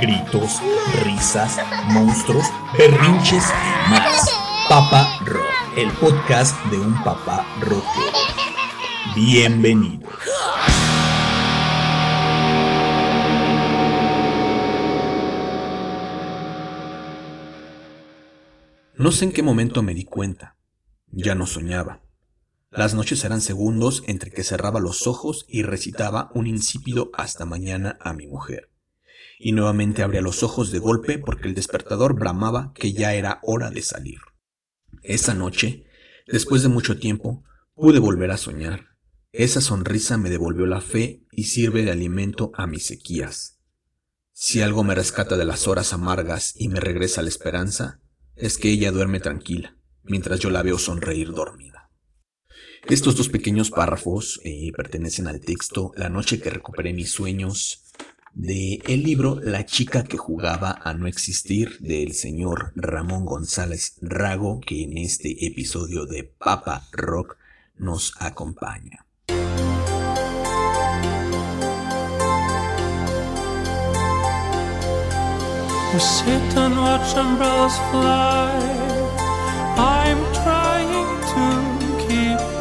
Gritos, risas, monstruos, berrinches y más. Papa Rock, el podcast de un papá rockero. Bienvenidos. No sé en qué momento me di cuenta. Ya no soñaba. Las noches eran segundos entre que cerraba los ojos y recitaba un insípido hasta mañana a mi mujer. Y nuevamente abría los ojos de golpe porque el despertador bramaba que ya era hora de salir. Esa noche, después de mucho tiempo, pude volver a soñar. Esa sonrisa me devolvió la fe y sirve de alimento a mis sequías. Si algo me rescata de las horas amargas y me regresa la esperanza, es que ella duerme tranquila, mientras yo la veo sonreír dormida. Estos dos pequeños párrafos eh, pertenecen al texto La noche que recuperé mis sueños de el libro La chica que jugaba a no existir del señor Ramón González Rago que en este episodio de Papa Rock nos acompaña.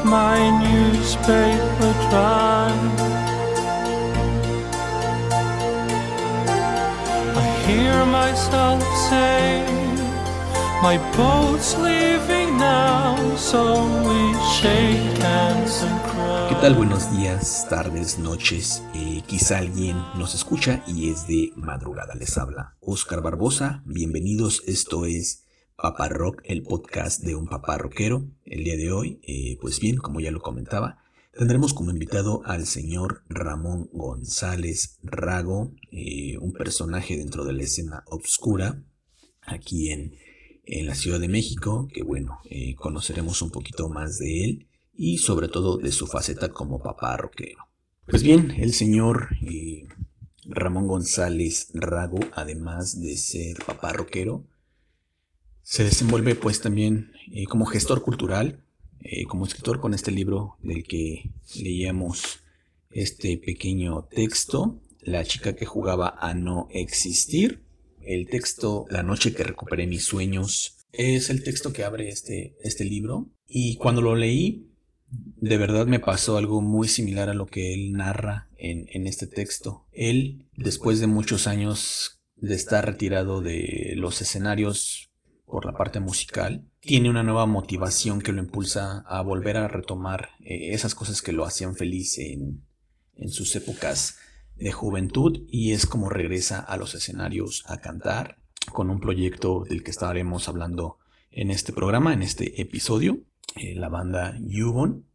My. ¿Qué tal? Buenos días, tardes, noches. Eh, quizá alguien nos escucha y es de madrugada. Les habla Oscar Barbosa. Bienvenidos, esto es Papá Rock, el podcast de un papá rockero. El día de hoy, eh, pues bien, como ya lo comentaba, tendremos como invitado al señor Ramón González Rago, eh, un personaje dentro de la escena obscura aquí en, en la Ciudad de México, que bueno, eh, conoceremos un poquito más de él y sobre todo de su faceta como papá rockero. Pues bien, el señor Ramón González Rago, además de ser papá rockero, se desenvuelve pues también eh, como gestor cultural, eh, como escritor con este libro del que leíamos este pequeño texto, La chica que jugaba a no existir. El texto La noche que recuperé mis sueños es el texto que abre este, este libro y cuando lo leí de verdad me pasó algo muy similar a lo que él narra en, en este texto. Él, después de muchos años de estar retirado de los escenarios por la parte musical, tiene una nueva motivación que lo impulsa a volver a retomar eh, esas cosas que lo hacían feliz en, sus épocas de juventud y es como regresa a los escenarios a cantar con un proyecto del que estaremos hablando en este programa, en este episodio, eh, la banda Yubon,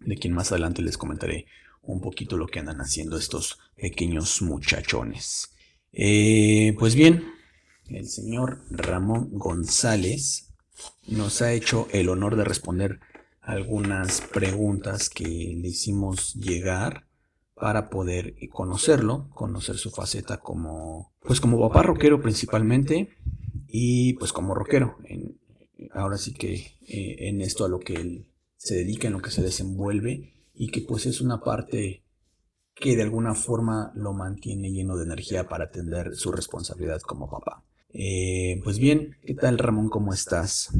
de quien más adelante les comentaré un poquito lo que andan haciendo estos pequeños muchachones. Eh, pues bien, el señor Ramón González nos ha hecho el honor de responder algunas preguntas que le hicimos llegar para poder conocerlo, conocer su faceta como, pues como papá rockero principalmente y pues como rockero. ahora sí que eh, en esto a lo que él se dedica, en lo que se desenvuelve y que pues es una parte que de alguna forma lo mantiene lleno de energía para atender su responsabilidad como papá. Eh, pues bien, ¿qué tal Ramón? ¿Cómo estás?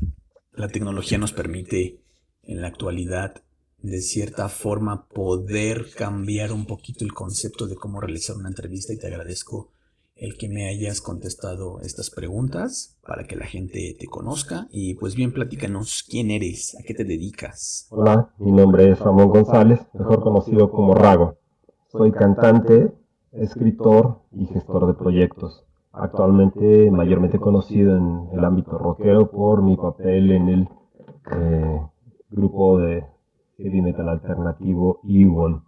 La tecnología nos permite en la actualidad de cierta forma poder cambiar un poquito el concepto de cómo realizar una entrevista y te agradezco el que me hayas contestado estas preguntas para que la gente te conozca y pues bien platícanos quién eres, a qué te dedicas. Hola, mi nombre es Ramón González, mejor conocido como Rago. Soy cantante, escritor y gestor de proyectos actualmente mayormente conocido en el ámbito rockero por mi papel en el eh, grupo de heavy metal alternativo Ewon.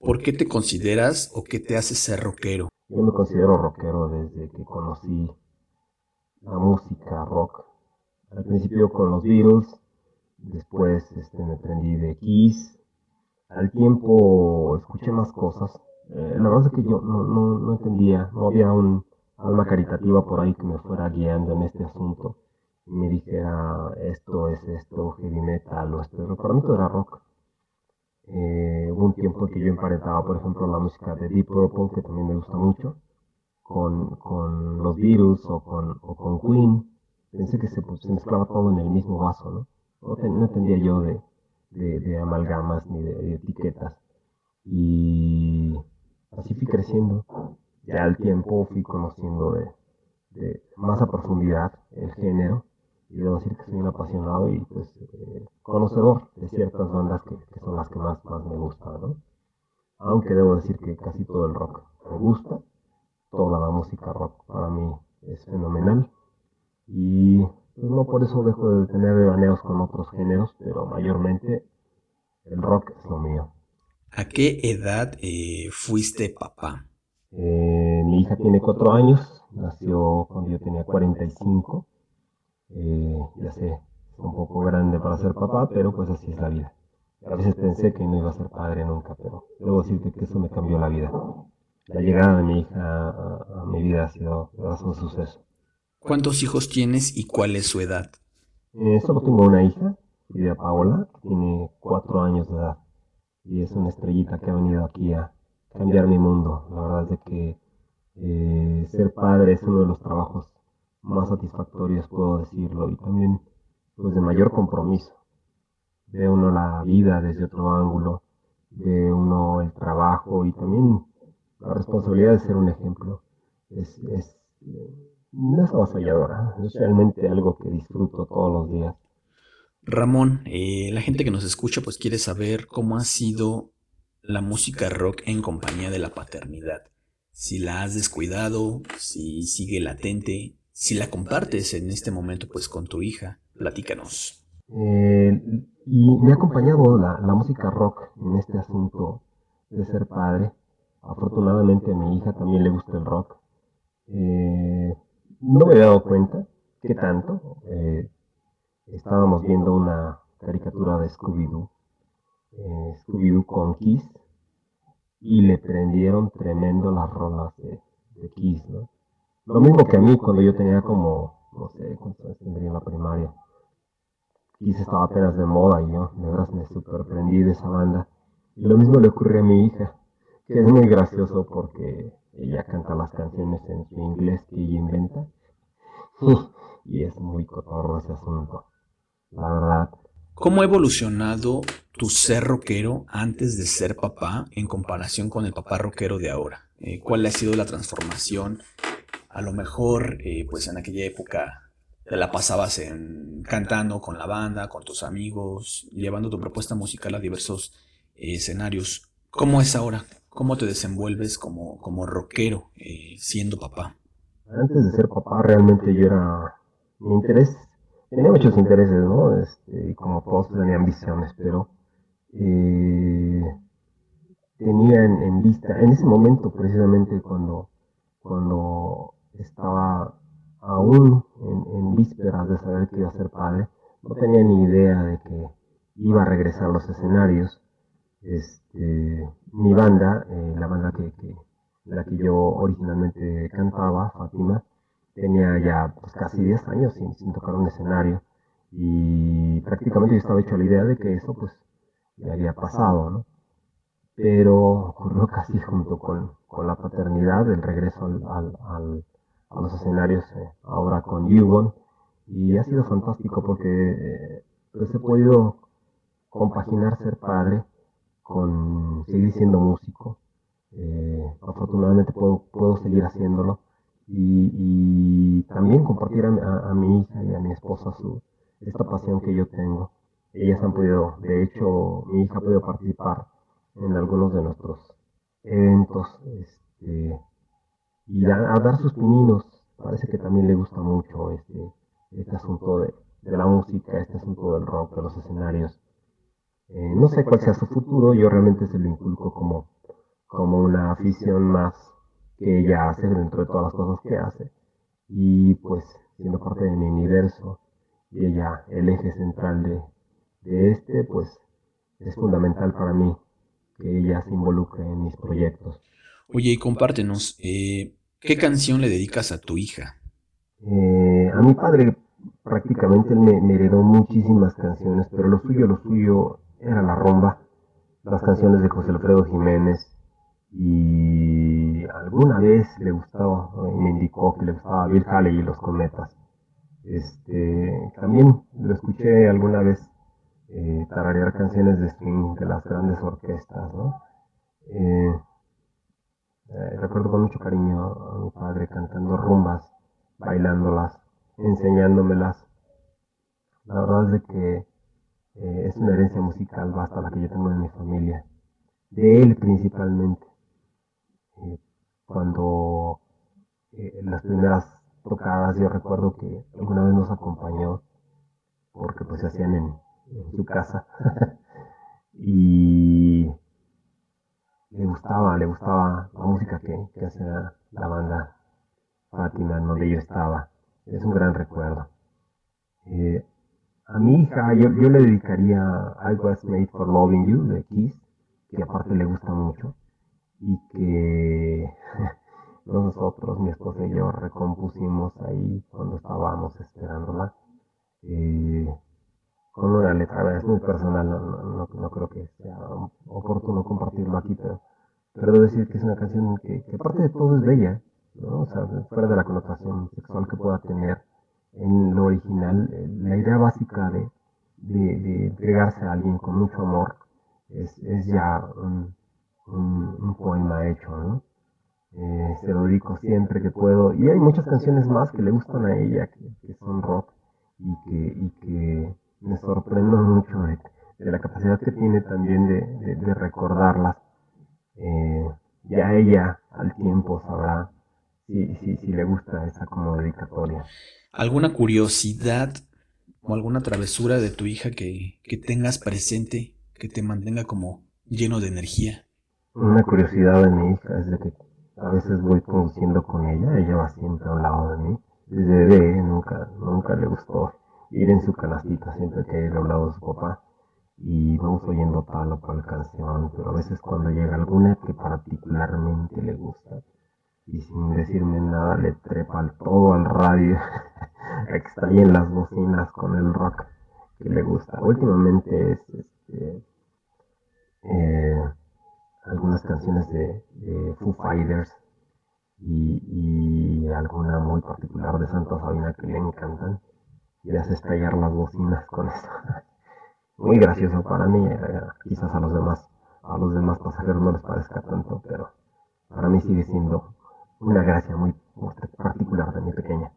¿Por qué te consideras o qué te hace ser rockero? Yo me considero rockero desde que conocí la música rock. Al principio con los Beatles, después este, me prendí de Kiss. Al tiempo escuché más cosas. Eh, la verdad es que yo no, no, no entendía, no había un alma caritativa por ahí que me fuera guiando en este asunto. me dijera esto es esto, heavy metal o esto, para mí todo era rock. Eh, hubo un tiempo que yo emparentaba, por ejemplo, la música de Deep Purple, que también me gusta mucho, con, con los Beatles o con, con Queen. Pensé que se, pues, se, mezclaba todo en el mismo vaso, ¿no? No, ten, no entendía yo de, de, amalgamas ni de, etiquetas. Y así fui creciendo. Ya al tiempo fui conociendo de, más a profundidad el género y debo decir que soy un apasionado y pues eh, conocedor de ciertas bandas que, que, son las que más, más me gustan, ¿no? Aunque debo decir que casi todo el rock me gusta, toda la música rock para mí es fenomenal y pues no por eso dejo de tener devaneos con otros géneros, pero mayormente el rock es lo mío. ¿A qué edad eh, fuiste papá? Eh, mi hija tiene cuatro años, nació cuando yo tenía 45 eh, ya sé, es un poco grande para ser papá, pero pues así es la vida. A veces pensé que no iba a ser padre nunca, pero debo decirte que eso me cambió la vida. La llegada de mi hija a, a mi vida ha sido un suceso. ¿Cuántos hijos tienes y cuál es su edad? Eh, solo tengo una hija, Lidia Paola, que tiene cuatro años de edad. Y es una estrellita que ha venido aquí a cambiar mi mundo. La verdad es de que eh, ser padre es uno de los trabajos más satisfactorias, puedo decirlo, y también pues de mayor compromiso. Ve uno la vida desde otro ángulo, ve uno el trabajo y también la responsabilidad de ser un ejemplo. Es, es, no es avasalladora, es realmente algo que disfruto todos los días. Ramón, eh, la gente que nos escucha pues quiere saber cómo ha sido la música rock en compañía de la paternidad. Si la has descuidado, si sigue latente, si la compartes en este momento pues con tu hija, platícanos. Eh, y me ha acompañado la, la, música rock en este asunto de ser padre. Afortunadamente a mi hija también le gusta el rock. Eh, no me he dado cuenta qué tanto. Eh, estábamos viendo una caricatura de Scooby-Doo, eh, Scooby-Doo con Kiss, y le prendieron tremendo las rolas de, de Kiss, ¿no? Lo mismo que a mí cuando yo tenía como, no sé, cuántos años tendría en la primaria. Quizás estaba apenas de moda y yo, de verdad, me sorprendí de esa banda. Y lo mismo le ocurrió a mi hija, que es muy gracioso porque ella canta las canciones en su inglés que ella inventa. y es muy cotorro ese asunto. La verdad. ¿Cómo ha evolucionado tu ser rockero antes de ser papá en comparación con el papá rockero de ahora? Eh, ¿Cuál ha sido la transformación a lo mejor, eh, pues en aquella época te la pasabas en, cantando con la banda, con tus amigos, llevando tu propuesta musical a diversos eh, escenarios. ¿Cómo es ahora? ¿Cómo te desenvuelves como, como rockero eh, siendo papá? Antes de ser papá, realmente yo era. Mi interés. Tenía muchos intereses, ¿no? Este, como todos tenía ambiciones, pero. tenía en, vista. En ese momento, precisamente, cuando. Cuando estaba aún en, vísperas de saber que iba a ser padre, no tenía ni idea de que iba a regresar a los escenarios. Este, mi banda, eh, la banda que, que, la que yo originalmente cantaba, Fátima, tenía ya pues, casi 10 años sin, sin, tocar un escenario y prácticamente yo estaba hecho la idea de que eso pues ya había pasado, ¿no? Pero ocurrió casi junto con, con la paternidad, el regreso al, al, al a los escenarios eh, ahora con Yugon y ha sido fantástico porque eh, pues he podido compaginar ser padre con seguir siendo músico. Eh, afortunadamente puedo, puedo seguir haciéndolo y, y también compartir a, a, mi hija y a mi esposa su, esta pasión que yo tengo. Ellas han podido, de hecho, mi hija ha podido participar en algunos de nuestros eventos este, y a, dar sus pininos. Parece que también le gusta mucho este, este asunto de, de la música, este asunto del rock, de los escenarios. Eh, no sé cuál sea su futuro, yo realmente se lo inculco como, como una afición más que ella hace dentro de todas las cosas que hace. Y pues siendo parte de mi universo y ella el eje central de, de este, pues es fundamental para mí que ella se involucre en mis proyectos. Oye, y compártenos, eh, ¿qué canción le dedicas a tu hija? Eh, a mi padre prácticamente él me, heredó muchísimas canciones, pero lo suyo, lo suyo era la rumba, las canciones de José Alfredo Jiménez, y alguna vez le gustaba, me indicó que le gustaba Bill Haley y los cometas. Este, también lo escuché alguna vez eh, tararear canciones de swing de las grandes orquestas, ¿no? Eh, eh, recuerdo con mucho cariño a mi padre cantando rumbas, bailándolas, enseñándomelas. La verdad es de que eh, es una herencia musical basta la que yo tengo en mi familia, de él principalmente. Cuando en las primeras tocadas yo recuerdo que alguna vez nos acompañó porque pues se hacían en, su casa y le gustaba, le gustaba la música que, que hacía la banda Fátima, donde yo estaba. Es un gran recuerdo. Eh, a mi hija, yo, yo, le dedicaría I Was Made for Loving You de Kiss, que aparte le gusta mucho, y que nosotros, mi esposa y yo, recompusimos ahí cuando estábamos esperándola. Eh, con una letra, es muy personal, no, no, creo que sea oportuno compartirlo aquí, pero, pero debo decir que es una canción que, que aparte de todo es bella, ¿no? o sea, fuera de la connotación sexual que pueda tener en lo original, eh, la idea básica de, de, entregarse a alguien con mucho amor es, es ya un, un, poema hecho, ¿no? Eh, se lo dedico siempre que puedo. Y hay muchas canciones más que le gustan a ella, que, que son rock y que, y que me sorprendo mucho de, la capacidad que tiene también de, recordarlas. Eh, ya ella al tiempo sabrá si, si, si le gusta esa como dedicatoria. ¿Alguna curiosidad o alguna travesura de tu hija que, que tengas presente, que te mantenga como lleno de energía? Una curiosidad de mi hija es de que a veces voy conduciendo con ella, ella va siempre a un lado de mí. Desde bebé nunca, nunca le gustó ir en su canastita siempre que he hablado de su papá y vamos oyendo tal o cual canción, pero a veces cuando llega alguna que particularmente le gusta y sin decirme nada le trepa al todo al radio, en las bocinas con el rock que le gusta. Últimamente es este, eh, algunas canciones de, Foo Fighters y, alguna muy particular de Santa Sabina que le encantan y hace estallar las bocinas con eso. Muy gracioso para mí, eh, quizás a los demás, a los demás pasajeros no les parezca tanto, pero para mí sigue siendo una gracia muy particular de mi pequeña.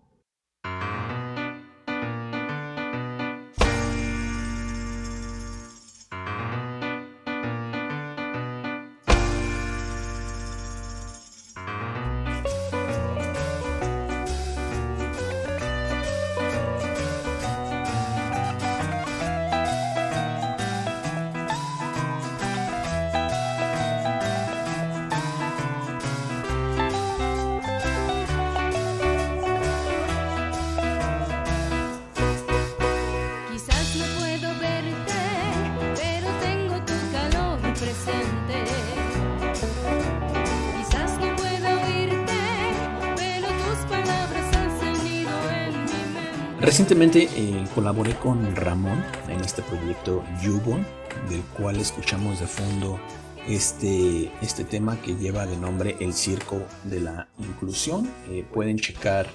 Recientemente eh, colaboré con Ramón en este proyecto Yubon, del cual escuchamos de fondo este, este tema que lleva de nombre El Circo de la Inclusión. Eh, pueden checar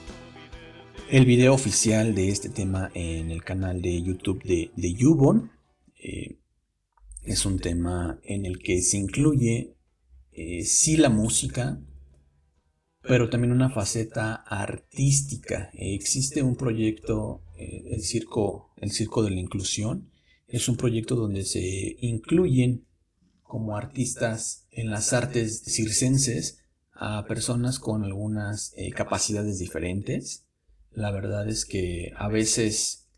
el video oficial de este tema en el canal de YouTube de, de Yubon. Eh, es un tema en el que se incluye sí la música, pero también una faceta artística. Existe un proyecto, eh, el, circo, el Circo de la Inclusión, es un proyecto donde se incluyen como artistas en las artes circenses a personas con algunas eh, capacidades diferentes. La verdad es que a veces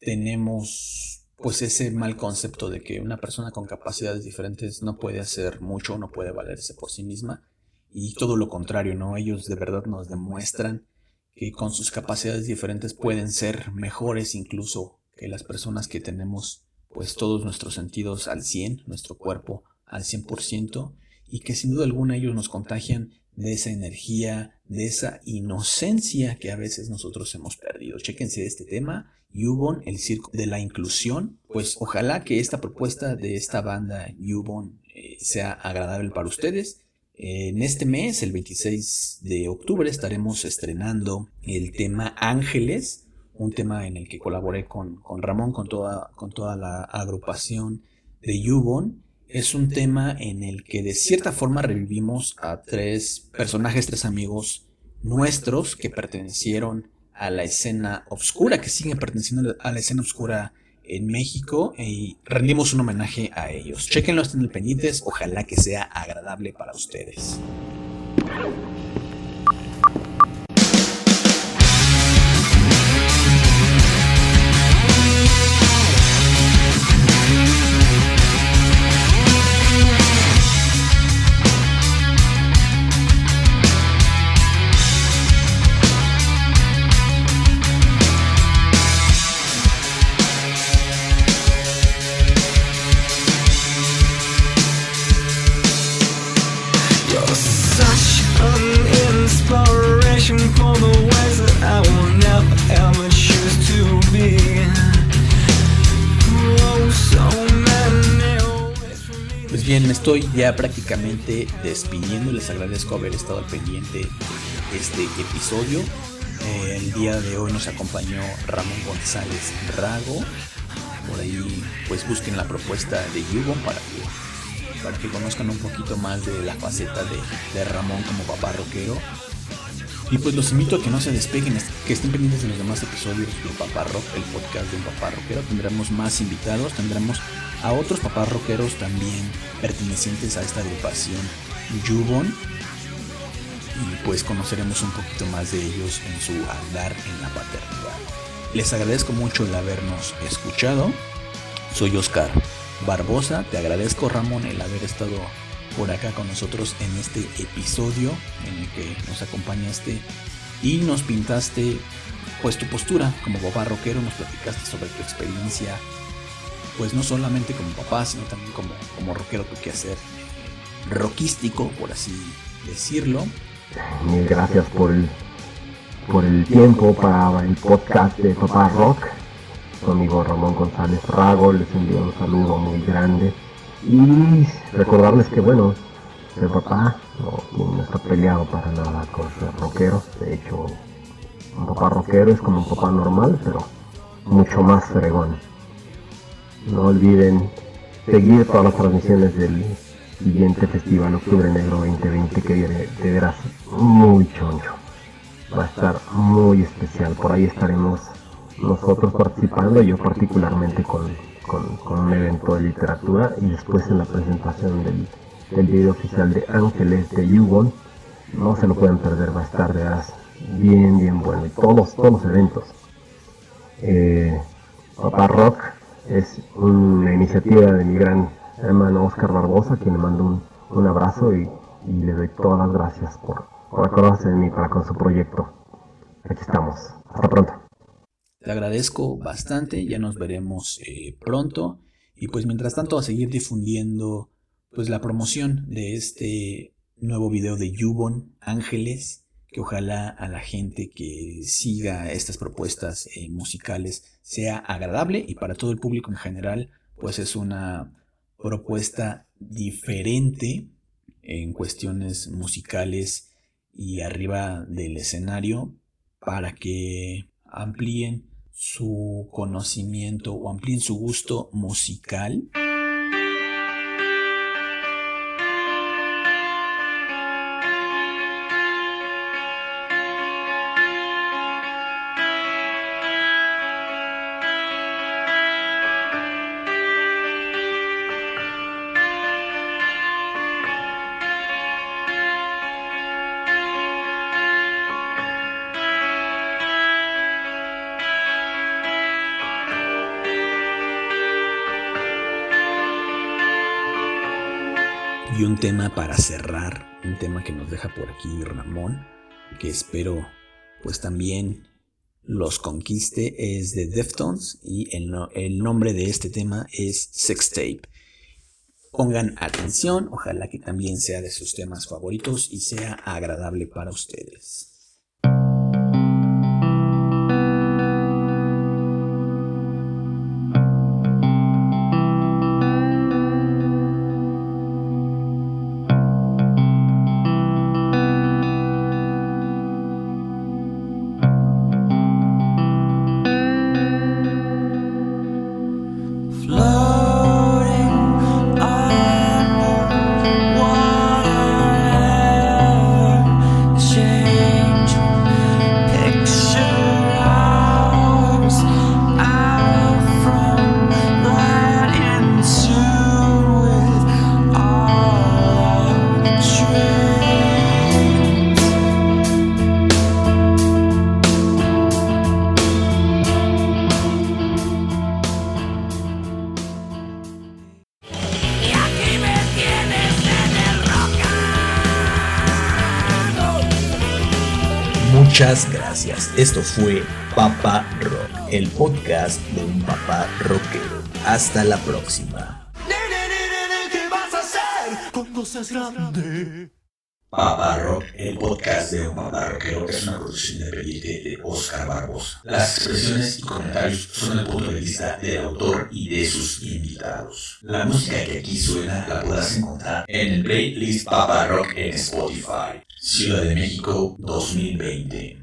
tenemos pues ese mal concepto de que una persona con capacidades diferentes no puede hacer mucho, no puede valerse por sí misma y todo lo contrario, ¿no? Ellos de verdad nos demuestran que con sus capacidades diferentes pueden ser mejores incluso que las personas que tenemos pues todos nuestros sentidos al 100, nuestro cuerpo al 100% y que sin duda alguna ellos nos contagian de esa energía, de esa inocencia que a veces nosotros hemos perdido. Chéquense este tema, Yubon, el circo de la inclusión. Pues ojalá que esta propuesta de esta banda Yubon eh, sea agradable para ustedes. En este mes, el 26 de octubre, estaremos estrenando el tema Ángeles, un tema en el que colaboré con, con Ramón, con toda, con toda la agrupación de Yubon. Es un tema en el que de cierta forma revivimos a tres personajes, tres amigos nuestros que pertenecieron a la escena oscura, que siguen perteneciendo a la escena oscura en México y rendimos un homenaje a ellos. Chequenlo, estén pendientes, ojalá que sea agradable para ustedes. Pues bien, me estoy ya prácticamente despidiendo. Les agradezco haber estado al pendiente de este episodio. Eh, el día de hoy nos acompañó Ramón González Rago. Por ahí, pues busquen la propuesta de Yugon para que, para que conozcan un poquito más de la faceta de, Ramón como papá rockero y pues los invito a que no se despeguen, que estén pendientes de los demás episodios de Papá Rock, el podcast de un papá rockero. Tendremos más invitados, tendremos a otros papás rockeros también pertenecientes a esta agrupación Yubon. Y pues conoceremos un poquito más de ellos en su andar en la paternidad. Les agradezco mucho el habernos escuchado. Soy Oscar Barbosa. Te agradezco Ramón el haber estado por acá con nosotros en este episodio en el que nos acompañaste y nos pintaste pues tu postura como papá rockero, nos platicaste sobre tu experiencia, pues no solamente como papá, sino también como, como rockero, tu quehacer rockístico, por así decirlo. Mil gracias por el, por el tiempo para el podcast de Papá Rock. Su amigo Ramón González Rago les envío un saludo muy grande y recordarles que, bueno, el papá no, está peleado para nada con ser rockero. De hecho, un papá rockero es como un papá normal, pero mucho más fregón. No olviden seguir todas las transmisiones del siguiente festival Octubre Negro 2020 que de veras muy choncho. Va a estar muy especial. Por ahí estaremos nosotros participando, yo particularmente con con, un evento de literatura y después en la presentación del, del video oficial de Ángeles de Yugon. No se lo pueden perder, va a estar de bien, bien bueno. Y todos, todos los eventos. Eh, Papá Rock es una iniciativa de mi gran hermano Oscar Barbosa, quien le mando un, un abrazo y, y, le doy todas las gracias por, por acordarse de mí para con su proyecto. Aquí estamos. Hasta pronto. Te agradezco bastante, ya nos veremos eh, pronto. Y pues mientras tanto a seguir difundiendo pues la promoción de este nuevo video de Yubon Ángeles, que ojalá a la gente que siga estas propuestas eh, musicales sea agradable y para todo el público en general pues es una propuesta diferente en cuestiones musicales y arriba del escenario para que amplíen su conocimiento o amplíen su gusto musical. Y un tema para cerrar, un tema que nos deja por aquí Ramón, que espero pues también los conquiste, es de Deftones y el, el nombre de este tema es Sex Tape. Pongan atención, ojalá que también sea de sus temas favoritos y sea agradable para ustedes. Muchas gracias. Esto fue Papa Rock, el podcast de un papá rockero. Hasta la próxima. Papa Rock, el podcast de un papá rockero, es una producción independiente de Oscar Barbosa. Las expresiones y comentarios son el punto de vista del autor y de sus invitados. La música que aquí suena la podrás encontrar en el playlist Papa Rock en Spotify. Ciudad de México 2020.